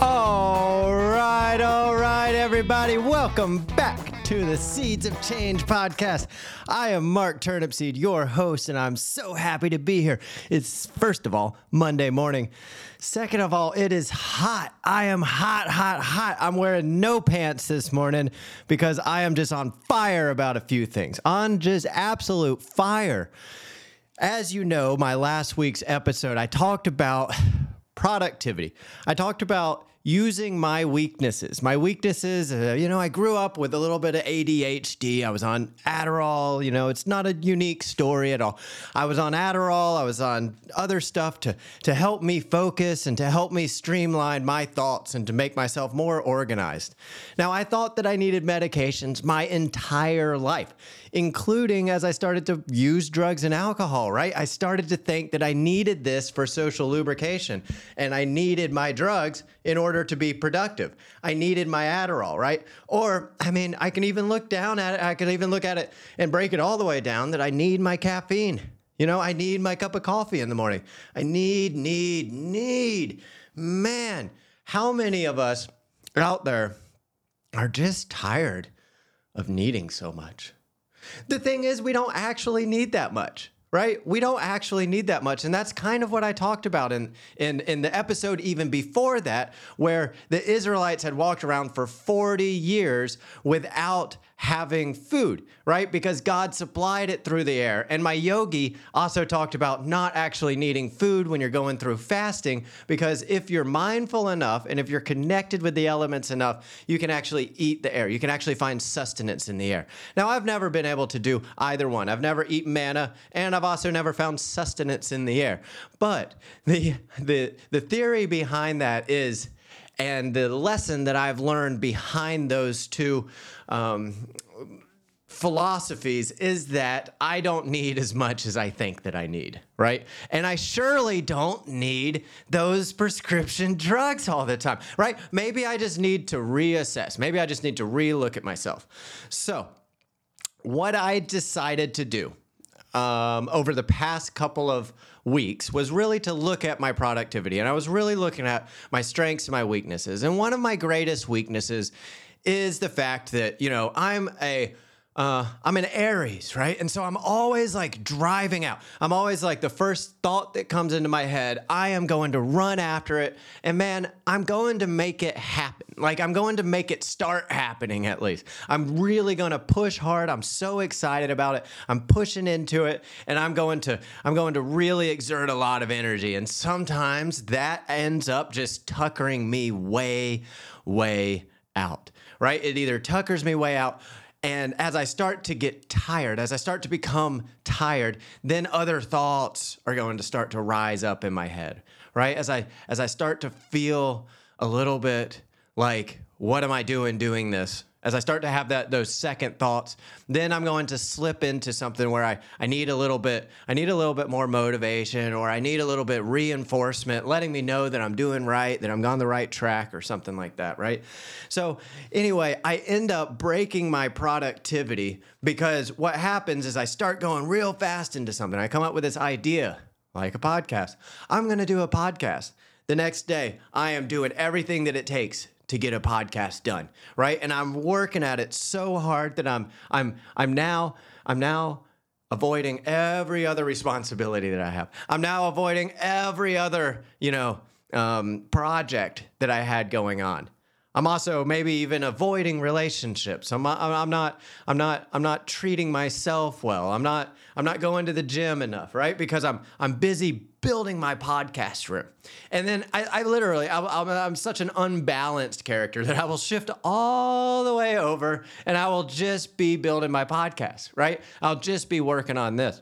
All right, all right, everybody. Welcome back to the Seeds of Change podcast. I am Mark Turnipseed, your host, and I'm so happy to be here. It's first of all Monday morning. Second of all, it is hot. I am hot, hot, hot. I'm wearing no pants this morning because I am just on fire about a few things. On just absolute fire. As you know, my last week's episode, I talked about productivity. I talked about using my weaknesses. My weaknesses, uh, you know, I grew up with a little bit of ADHD. I was on Adderall, you know, it's not a unique story at all. I was on Adderall, I was on other stuff to to help me focus and to help me streamline my thoughts and to make myself more organized. Now, I thought that I needed medications my entire life including as I started to use drugs and alcohol, right? I started to think that I needed this for social lubrication and I needed my drugs in order to be productive. I needed my Adderall, right? Or, I mean, I can even look down at it, I could even look at it and break it all the way down that I need my caffeine. You know, I need my cup of coffee in the morning. I need, need, need. Man, how many of us out there are just tired of needing so much? The thing is, we don't actually need that much right? We don't actually need that much. And that's kind of what I talked about in, in, in the episode even before that, where the Israelites had walked around for 40 years without having food, right? Because God supplied it through the air. And my yogi also talked about not actually needing food when you're going through fasting, because if you're mindful enough and if you're connected with the elements enough, you can actually eat the air. You can actually find sustenance in the air. Now, I've never been able to do either one. I've never eaten manna, and I've also never found sustenance in the air. But the the the theory behind that is and the lesson that I've learned behind those two um, philosophies is that I don't need as much as I think that I need, right? And I surely don't need those prescription drugs all the time, right? Maybe I just need to reassess. Maybe I just need to relook at myself. So, what I decided to do um, over the past couple of weeks was really to look at my productivity. And I was really looking at my strengths and my weaknesses. And one of my greatest weaknesses is the fact that, you know, I'm a uh, I'm an Aries, right? And so I'm always like driving out. I'm always like the first thought that comes into my head, I am going to run after it. And man, I'm going to make it happen. Like I'm going to make it start happening at least. I'm really going to push hard. I'm so excited about it. I'm pushing into it and I'm going to I'm going to really exert a lot of energy. And sometimes that ends up just tuckering me way way out, right? It either tuckers me way out and as I start to get tired, as I start to become tired, then other thoughts are going to start to rise up in my head, right? As I as I start to feel a little bit like what am I doing doing this? As I start to have that those second thoughts, then I'm going to slip into something where I, I need a little bit I need a little bit more motivation or I need a little bit reinforcement, letting me know that I'm doing right, that I'm on the right track or something like that, right? So anyway, I end up breaking my productivity because what happens is I start going real fast into something. I come up with this idea, like a podcast. I'm gonna do a podcast. The next day, I am doing everything that it takes to get a podcast done, right? And I'm working at it so hard that I'm I'm I'm now I'm now avoiding every other responsibility that I have. I'm now avoiding every other, you know, um, project that I had going on. I'm also maybe even avoiding relationships. I'm not, I'm not I'm not I'm not treating myself well. I'm not I'm not going to the gym enough, right? Because I'm I'm busy building my podcast room. And then I, I literally I, am such an unbalanced character that I will shift all the way over and I will just be building my podcast, right? I'll just be working on this.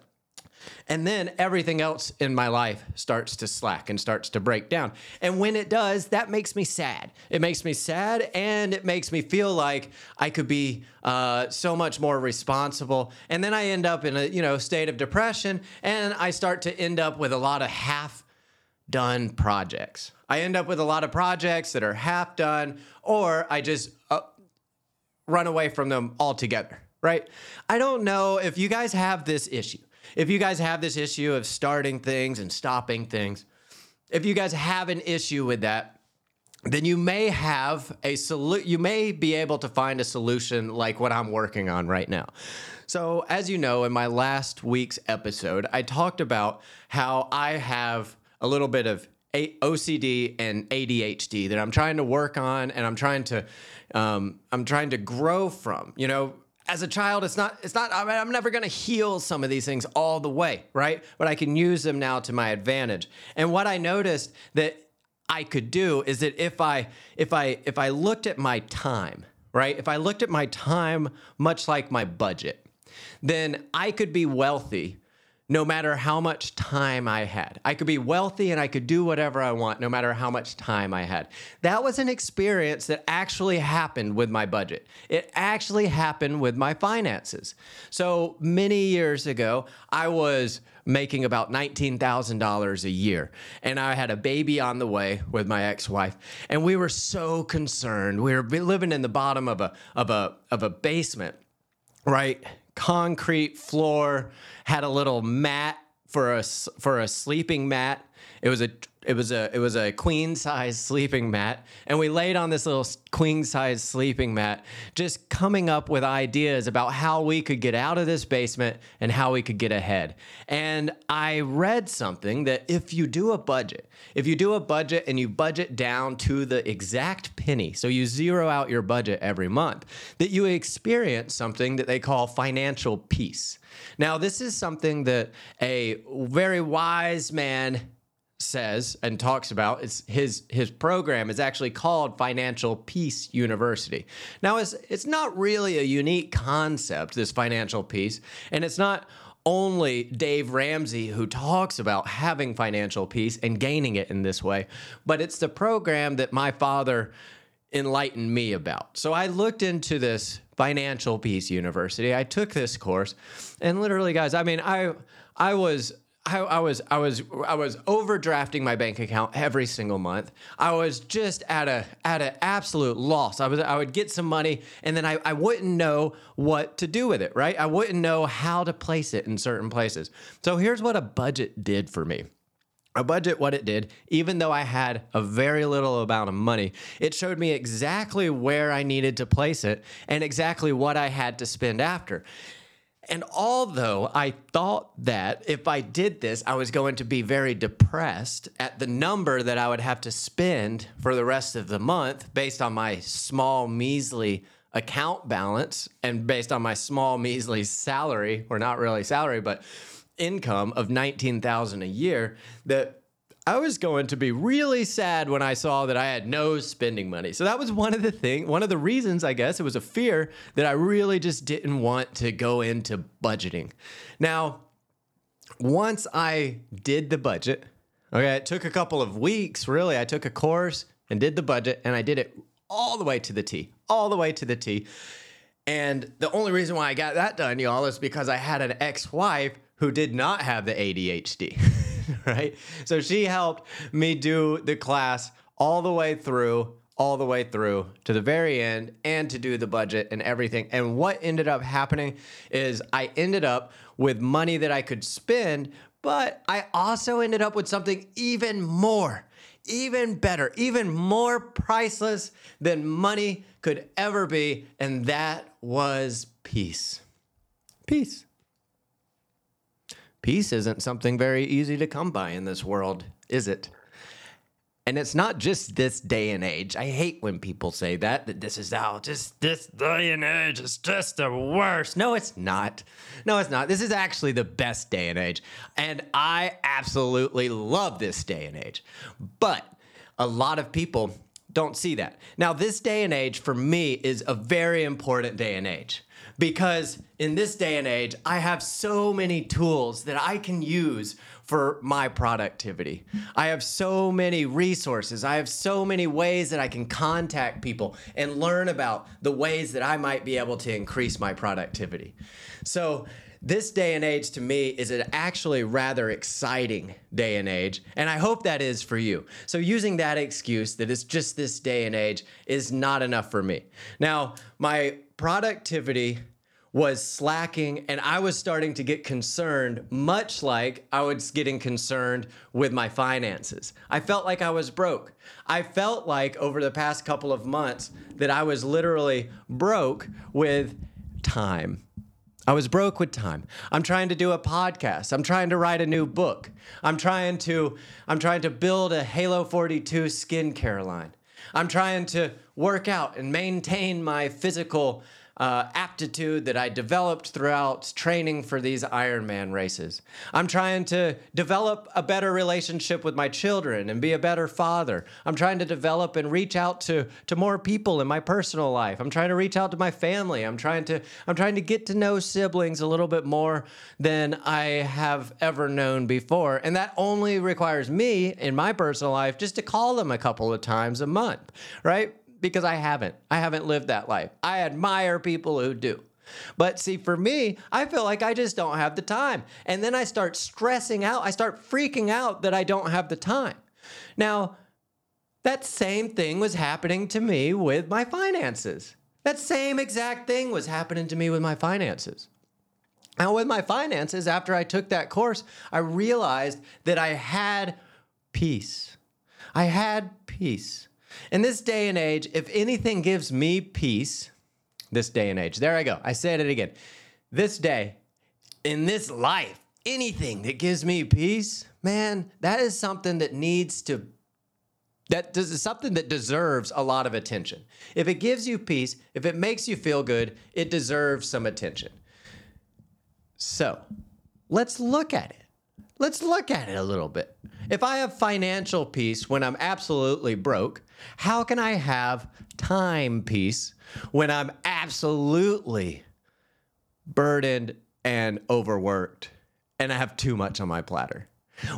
And then everything else in my life starts to slack and starts to break down. And when it does, that makes me sad. It makes me sad and it makes me feel like I could be uh, so much more responsible. And then I end up in a you know state of depression and I start to end up with a lot of half done projects. I end up with a lot of projects that are half done or I just uh, run away from them altogether, right? I don't know if you guys have this issue if you guys have this issue of starting things and stopping things, if you guys have an issue with that, then you may have a solu- you may be able to find a solution like what I'm working on right now. So, as you know, in my last week's episode, I talked about how I have a little bit of OCD and ADHD that I'm trying to work on, and I'm trying to, um, I'm trying to grow from. You know, as a child, it's not, it's not. I'm never going to heal some of these things all the way, right? But I can use them now to my advantage. And what I noticed that I could do is that if I, if I, if I looked at my time, right? If I looked at my time much like my budget, then I could be wealthy no matter how much time I had. I could be wealthy and I could do whatever I want no matter how much time I had. That was an experience that actually happened with my budget. It actually happened with my finances. So many years ago, I was making about $19,000 a year. And I had a baby on the way with my ex-wife, and we were so concerned. We were living in the bottom of a of a of a basement, right? Concrete floor, had a little mat for a for a sleeping mat. It was a it was a it was a queen size sleeping mat and we laid on this little queen size sleeping mat just coming up with ideas about how we could get out of this basement and how we could get ahead. And i read something that if you do a budget if you do a budget and you budget down to the exact penny so you zero out your budget every month that you experience something that they call financial peace. Now this is something that a very wise man says and talks about it's his his program is actually called Financial Peace University. Now it's it's not really a unique concept this financial peace and it's not only Dave Ramsey who talks about having financial peace and gaining it in this way, but it's the program that my father enlightened me about. So I looked into this Financial Peace University. I took this course and literally guys, I mean I I was I, I, was I was I was overdrafting my bank account every single month. I was just at a at an absolute loss. I was I would get some money and then I, I wouldn't know what to do with it, right? I wouldn't know how to place it in certain places. So here's what a budget did for me. A budget, what it did, even though I had a very little amount of money, it showed me exactly where I needed to place it and exactly what I had to spend after. And although I thought that if I did this, I was going to be very depressed at the number that I would have to spend for the rest of the month based on my small, measly account balance and based on my small, measly salary, or not really salary, but income of 19,000 a year, that I was going to be really sad when I saw that I had no spending money. So that was one of the thing, one of the reasons, I guess, it was a fear that I really just didn't want to go into budgeting. Now, once I did the budget, okay, it took a couple of weeks, really. I took a course and did the budget and I did it all the way to the T, all the way to the T. And the only reason why I got that done, y'all, is because I had an ex-wife who did not have the ADHD. right? So she helped me do the class all the way through, all the way through to the very end and to do the budget and everything. And what ended up happening is I ended up with money that I could spend, but I also ended up with something even more, even better, even more priceless than money could ever be. And that was peace. Peace. Peace isn't something very easy to come by in this world, is it? And it's not just this day and age. I hate when people say that, that this is how just this day and age is just the worst. No, it's not. No, it's not. This is actually the best day and age. And I absolutely love this day and age. But a lot of people don't see that. Now, this day and age for me is a very important day and age because in this day and age, I have so many tools that I can use for my productivity. I have so many resources. I have so many ways that I can contact people and learn about the ways that I might be able to increase my productivity. So, this day and age to me is an actually rather exciting day and age, and I hope that is for you. So, using that excuse that it's just this day and age is not enough for me. Now, my productivity was slacking and I was starting to get concerned, much like I was getting concerned with my finances. I felt like I was broke. I felt like over the past couple of months that I was literally broke with time. I was broke with time. I'm trying to do a podcast. I'm trying to write a new book. I'm trying to I'm trying to build a Halo 42 skincare line. I'm trying to work out and maintain my physical uh, aptitude that I developed throughout training for these Ironman races. I'm trying to develop a better relationship with my children and be a better father. I'm trying to develop and reach out to, to more people in my personal life. I'm trying to reach out to my family. I'm trying to I'm trying to get to know siblings a little bit more than I have ever known before. And that only requires me in my personal life just to call them a couple of times a month, right? Because I haven't. I haven't lived that life. I admire people who do. But see, for me, I feel like I just don't have the time. And then I start stressing out. I start freaking out that I don't have the time. Now, that same thing was happening to me with my finances. That same exact thing was happening to me with my finances. Now, with my finances, after I took that course, I realized that I had peace. I had peace. In this day and age, if anything gives me peace, this day and age, there I go. I said it again. This day, in this life, anything that gives me peace, man, that is something that needs to that is something that deserves a lot of attention. If it gives you peace, if it makes you feel good, it deserves some attention. So, let's look at it. Let's look at it a little bit. If I have financial peace when I'm absolutely broke, how can I have time peace when I'm absolutely burdened and overworked and I have too much on my platter?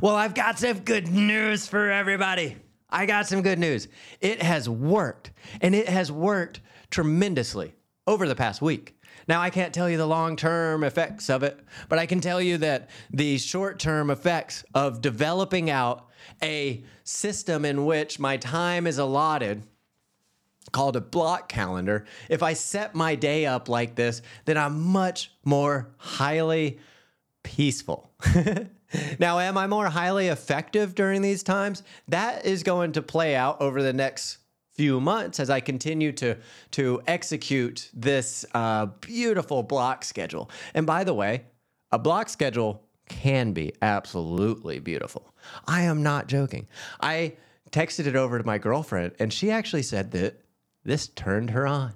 Well, I've got some good news for everybody. I got some good news. It has worked, and it has worked tremendously over the past week. Now, I can't tell you the long term effects of it, but I can tell you that the short term effects of developing out a system in which my time is allotted called a block calendar. If I set my day up like this, then I'm much more highly peaceful. now, am I more highly effective during these times? That is going to play out over the next few months as I continue to to execute this uh, beautiful block schedule. And by the way, a block schedule can be absolutely beautiful. I am not joking. I texted it over to my girlfriend, and she actually said that this turned her on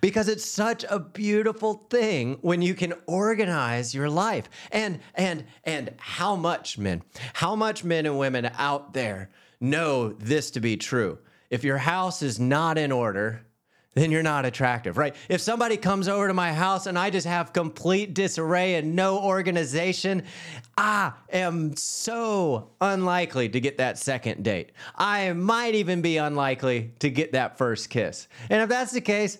because it's such a beautiful thing when you can organize your life and and and how much men how much men and women out there know this to be true if your house is not in order, then you're not attractive, right? If somebody comes over to my house and I just have complete disarray and no organization, I am so unlikely to get that second date. I might even be unlikely to get that first kiss. And if that's the case,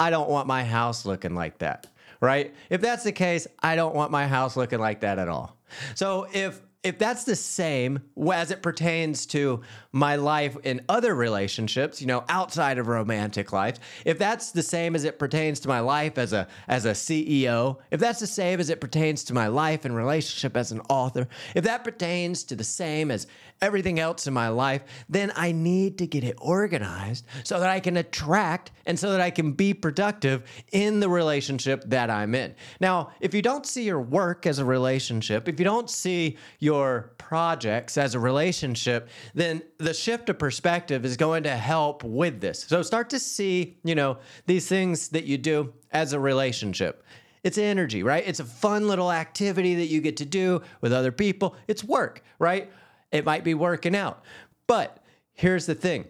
I don't want my house looking like that, right? If that's the case, I don't want my house looking like that at all. So if if that's the same as it pertains to my life in other relationships, you know, outside of romantic life, if that's the same as it pertains to my life as a as a CEO, if that's the same as it pertains to my life and relationship as an author, if that pertains to the same as everything else in my life, then I need to get it organized so that I can attract and so that I can be productive in the relationship that I'm in. Now, if you don't see your work as a relationship, if you don't see your your projects as a relationship, then the shift of perspective is going to help with this. So start to see, you know, these things that you do as a relationship. It's energy, right? It's a fun little activity that you get to do with other people. It's work, right? It might be working out. But here's the thing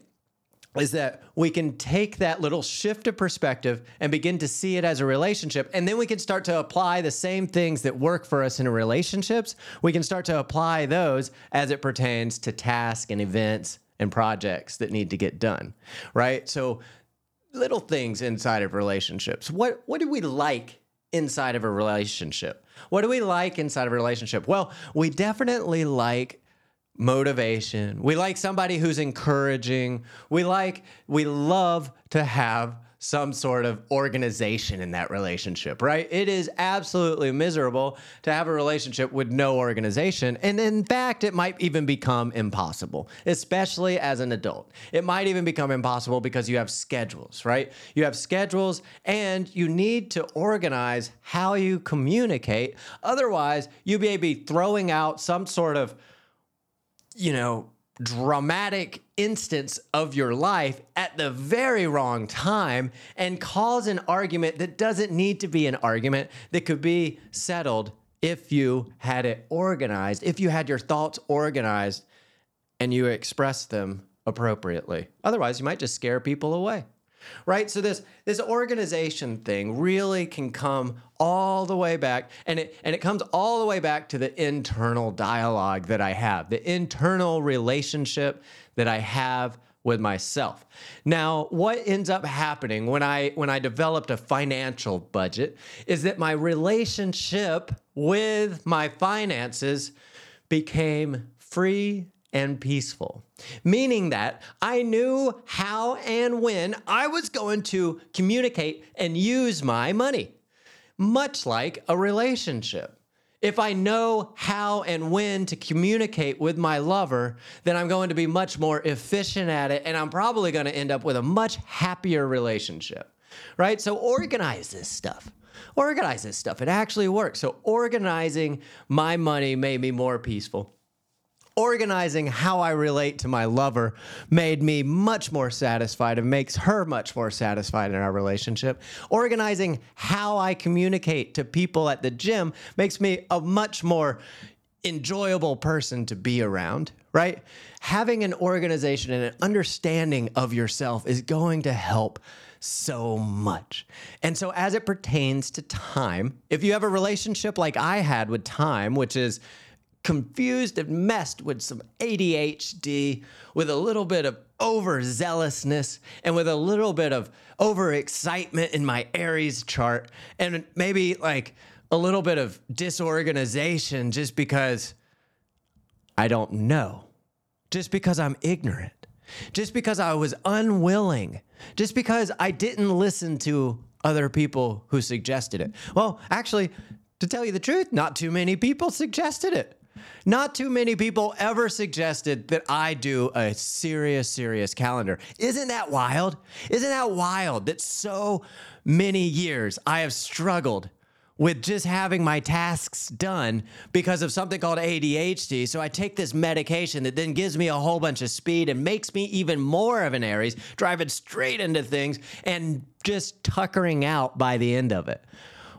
is that we can take that little shift of perspective and begin to see it as a relationship. And then we can start to apply the same things that work for us in relationships. We can start to apply those as it pertains to tasks and events and projects that need to get done, right? So, little things inside of relationships. What, what do we like inside of a relationship? What do we like inside of a relationship? Well, we definitely like motivation. We like somebody who's encouraging. We like, we love to have some sort of organization in that relationship, right? It is absolutely miserable to have a relationship with no organization. And in fact, it might even become impossible, especially as an adult. It might even become impossible because you have schedules, right? You have schedules and you need to organize how you communicate. Otherwise, you may be throwing out some sort of, you know, dramatic instance of your life at the very wrong time and cause an argument that doesn't need to be an argument that could be settled if you had it organized, if you had your thoughts organized and you expressed them appropriately. Otherwise, you might just scare people away right? So this this organization thing really can come all the way back, and it and it comes all the way back to the internal dialogue that I have, the internal relationship that I have with myself. Now, what ends up happening when I when I developed a financial budget is that my relationship with my finances became free and peaceful. Meaning that I knew how and when I was going to communicate and use my money, much like a relationship. If I know how and when to communicate with my lover, then I'm going to be much more efficient at it, and I'm probably going to end up with a much happier relationship, right? So organize this stuff organize this stuff. It actually works. So, organizing my money made me more peaceful organizing how I relate to my lover made me much more satisfied and makes her much more satisfied in our relationship. Organizing how I communicate to people at the gym makes me a much more enjoyable person to be around, right? Having an organization and an understanding of yourself is going to help so much. And so, as it pertains to time, if you have a relationship like I had with time, which is confused and messed with some ADHD, with a little bit of overzealousness, and with a little bit of overexcitement in my Aries chart, and maybe like a little bit of disorganization just because I don't know, just because I'm ignorant. Just because I was unwilling, just because I didn't listen to other people who suggested it. Well, actually, to tell you the truth, not too many people suggested it. Not too many people ever suggested that I do a serious, serious calendar. Isn't that wild? Isn't that wild that so many years I have struggled with just having my tasks done because of something called ADHD. So I take this medication that then gives me a whole bunch of speed and makes me even more of an Aries, driving straight into things and just tuckering out by the end of it.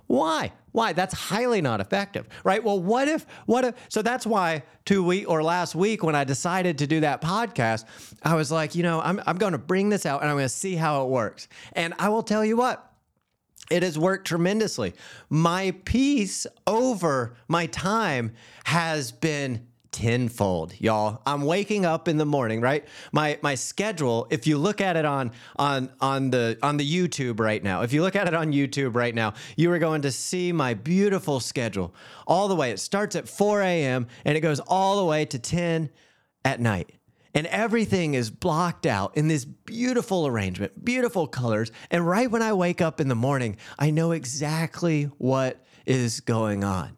Why? Why? That's highly not effective, right? Well, what if, what if, so that's why two week or last week when I decided to do that podcast, I was like, you know, I'm, I'm going to bring this out and I'm going to see how it works. And I will tell you what, it has worked tremendously. My peace over my time has been tenfold, y'all. I'm waking up in the morning, right? My my schedule, if you look at it on on on the on the YouTube right now, if you look at it on YouTube right now, you are going to see my beautiful schedule all the way. It starts at 4 a.m. and it goes all the way to 10 at night. And everything is blocked out in this beautiful arrangement, beautiful colors. And right when I wake up in the morning, I know exactly what is going on.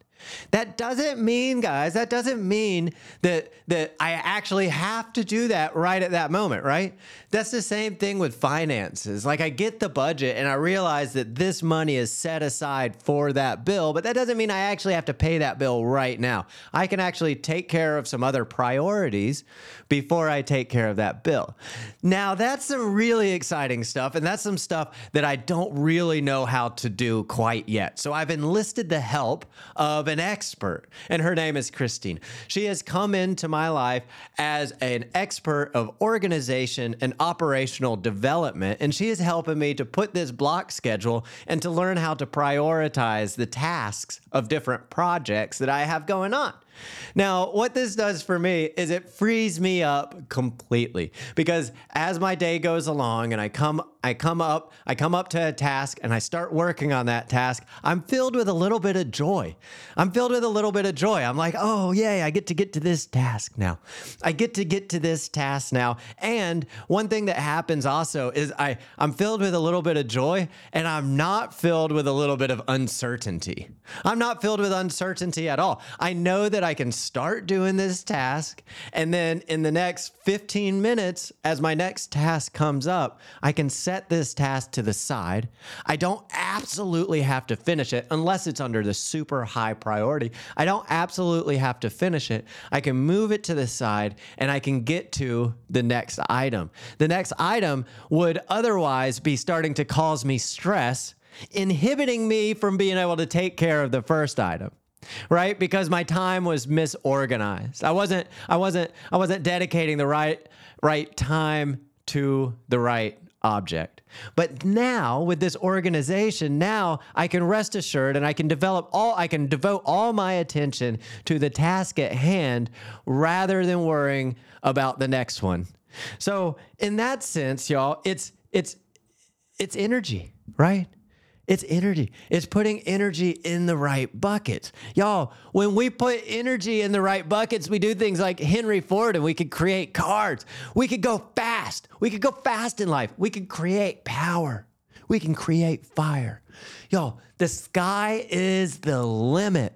That doesn't mean, guys, that doesn't mean that that I actually have to do that right at that moment, right? That's the same thing with finances. Like I get the budget and I realize that this money is set aside for that bill, but that doesn't mean I actually have to pay that bill right now. I can actually take care of some other priorities before I take care of that bill. Now, that's some really exciting stuff and that's some stuff that I don't really know how to do quite yet. So I've enlisted the help of an expert, and her name is Christine. She has come into my life as an expert of organization and operational development, and she is helping me to put this block schedule and to learn how to prioritize the tasks of different projects that I have going on. Now, what this does for me is it frees me up completely because as my day goes along and I come I come up, I come up to a task and I start working on that task, I'm filled with a little bit of joy. I'm filled with a little bit of joy. I'm like, "Oh, yay, I get to get to this task now. I get to get to this task now." And one thing that happens also is I I'm filled with a little bit of joy and I'm not filled with a little bit of uncertainty. I'm not filled with uncertainty at all. I know that I can start doing this task and then in the next 15 minutes as my next task comes up, I can set this task to the side. I don't absolutely have to finish it unless it's under the super high priority. I don't absolutely have to finish it. I can move it to the side and I can get to the next item. The next item would otherwise be starting to cause me stress, inhibiting me from being able to take care of the first item right because my time was misorganized i wasn't i wasn't i wasn't dedicating the right right time to the right object. But now with this organization, now I can rest assured and I can develop all I can devote all my attention to the task at hand rather than worrying about the next one. So, in that sense, y'all, it's it's it's energy, right? It's energy. It's putting energy in the right buckets. Y'all, when we put energy in the right buckets, we do things like Henry Ford and we could create cars. We could go fast. We could go fast in life. We could create power. We can create fire. Y'all, the sky is the limit.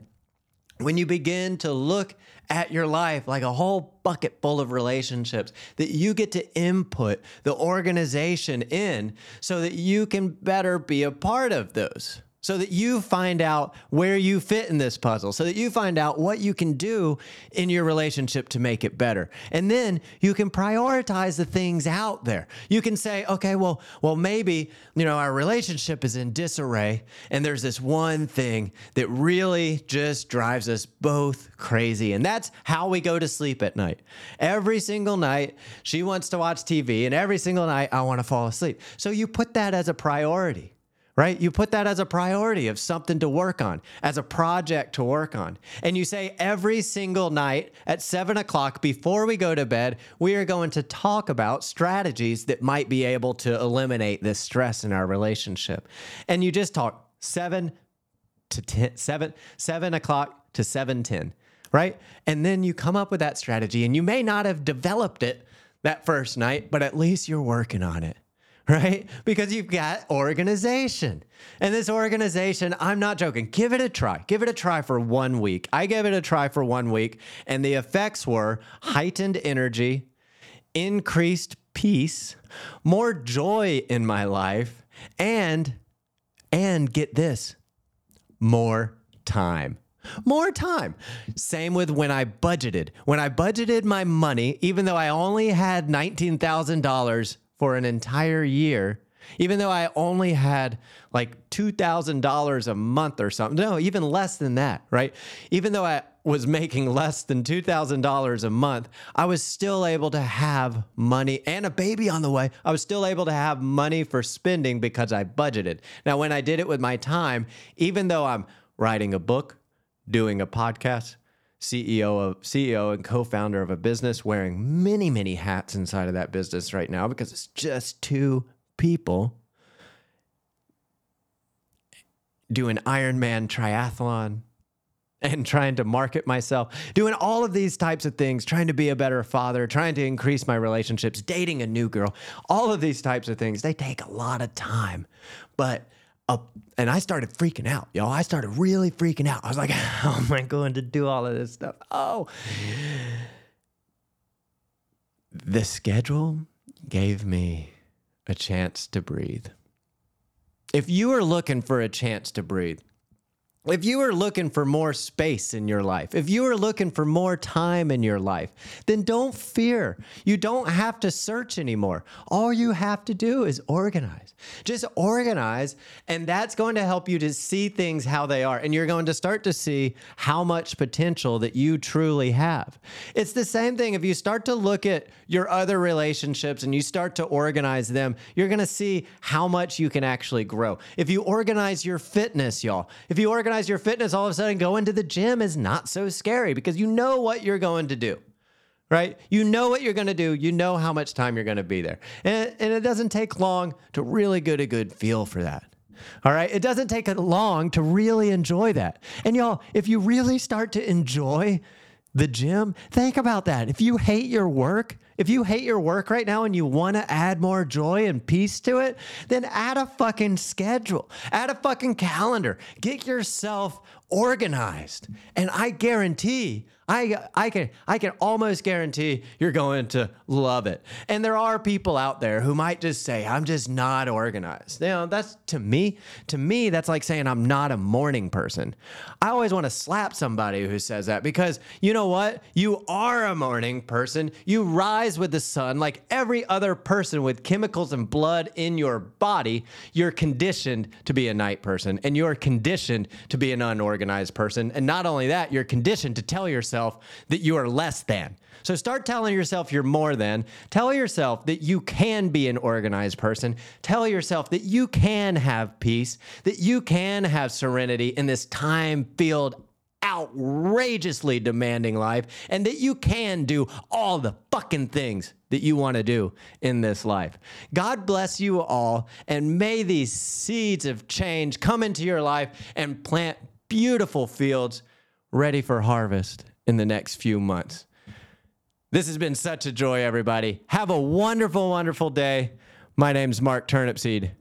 When you begin to look at your life like a whole bucket full of relationships that you get to input the organization in so that you can better be a part of those so that you find out where you fit in this puzzle, so that you find out what you can do in your relationship to make it better. And then you can prioritize the things out there. You can say, okay, well, well, maybe, you know, our relationship is in disarray, and there's this one thing that really just drives us both crazy. And that's how we go to sleep at night. Every single night, she wants to watch TV, and every single night, I want to fall asleep. So you put that as a priority right? You put that as a priority of something to work on, as a project to work on. And you say every single night at seven o'clock before we go to bed, we are going to talk about strategies that might be able to eliminate this stress in our relationship. And you just talk seven to 10, seven, seven o'clock to 710, right? And then you come up with that strategy and you may not have developed it that first night, but at least you're working on it right? Because you've got organization. And this organization, I'm not joking, give it a try. Give it a try for one week. I gave it a try for one week, and the effects were heightened energy, increased peace, more joy in my life, and and get this, more time. More time. Same with when I budgeted. When I budgeted my money, even though I only had $19,000 for an entire year, even though I only had like $2,000 a month or something. No, even less than that, right? Even though I was making less than $2,000 a month, I was still able to have money and a baby on the way. I was still able to have money for spending because I budgeted. Now, when I did it with my time, even though I'm writing a book, doing a podcast, CEO of CEO and co-founder of a business wearing many many hats inside of that business right now because it's just two people doing Ironman triathlon and trying to market myself, doing all of these types of things, trying to be a better father, trying to increase my relationships, dating a new girl. All of these types of things, they take a lot of time. But and I started freaking out, y'all. I started really freaking out. I was like, how am I going to do all of this stuff? Oh. The schedule gave me a chance to breathe. If you are looking for a chance to breathe, if you are looking for more space in your life, if you are looking for more time in your life, then don't fear. You don't have to search anymore. All you have to do is organize. Just organize, and that's going to help you to see things how they are. And you're going to start to see how much potential that you truly have. It's the same thing if you start to look at your other relationships and you start to organize them, you're going to see how much you can actually grow. If you organize your fitness, y'all, if you organize your fitness, all of a sudden going to the gym is not so scary because you know what you're going to do right? You know what you're going to do. You know how much time you're going to be there. And, and it doesn't take long to really get a good feel for that. All right. It doesn't take long to really enjoy that. And y'all, if you really start to enjoy the gym, think about that. If you hate your work, if you hate your work right now and you want to add more joy and peace to it, then add a fucking schedule, add a fucking calendar, get yourself organized. And I guarantee I, I can I can almost guarantee you're going to love it. And there are people out there who might just say, I'm just not organized. You know, that's to me, to me, that's like saying I'm not a morning person. I always want to slap somebody who says that because you know what? You are a morning person. You rise with the sun like every other person with chemicals and blood in your body. You're conditioned to be a night person and you're conditioned to be an unorganized person. And not only that, you're conditioned to tell yourself yourself that you are less than. So start telling yourself you're more than. Tell yourself that you can be an organized person. Tell yourself that you can have peace, that you can have serenity in this time filled, outrageously demanding life, and that you can do all the fucking things that you want to do in this life. God bless you all, and may these seeds of change come into your life and plant beautiful fields ready for harvest in the next few months. This has been such a joy, everybody. Have a wonderful, wonderful day. My name's Mark Turnipseed.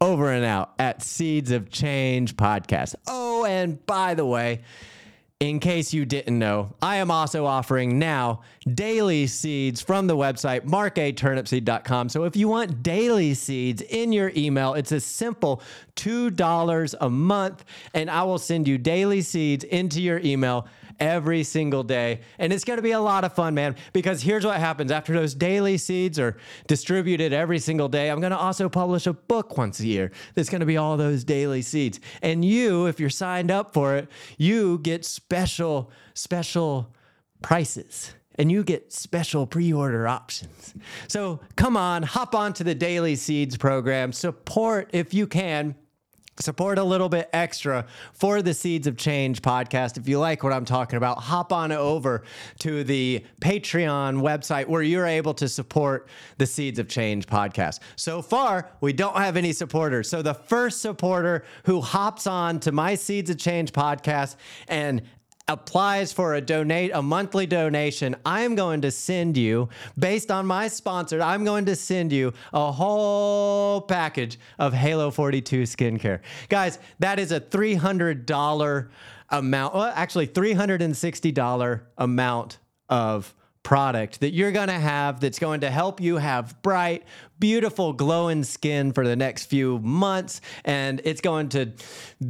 Over and out at Seeds of Change podcast. Oh, and by the way, in case you didn't know, I am also offering now daily seeds from the website markaturnipseed.com. So if you want daily seeds in your email, it's a simple $2 a month, and I will send you daily seeds into your email every single day. And it's going to be a lot of fun, man, because here's what happens after those daily seeds are distributed every single day. I'm going to also publish a book once a year that's going to be all those daily seeds. And you, if you're signed up for it, you get special, special prices and you get special pre-order options. So come on, hop onto the Daily Seeds program. Support if you can support a little bit extra for the Seeds of Change podcast. If you like what I'm talking about, hop on over to the Patreon website where you're able to support the Seeds of Change podcast. So far, we don't have any supporters. So the first supporter who hops on to my Seeds of Change podcast and applies for a donate a monthly donation, I am going to send you, based on my sponsor, I'm going to send you a whole package of Halo 42 skincare. Guys, that is a $300 amount, well, actually $360 amount of product that you're going to have that's going to help you have bright, beautiful, glowing skin for the next few months. And it's going to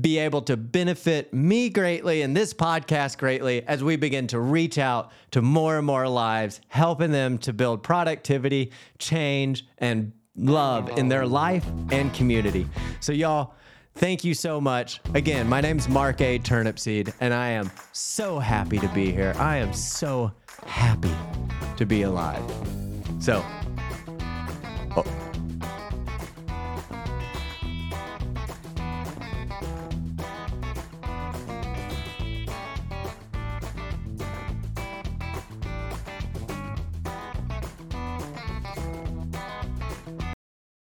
be able to benefit me greatly and this podcast greatly as we begin to reach out to more and more lives, helping them to build productivity, change, and love in their life and community. So, y'all, Thank you so much. Again, my name's Mark A. Turnipseed, and I am so happy to be here. I am so happy to be alive. So,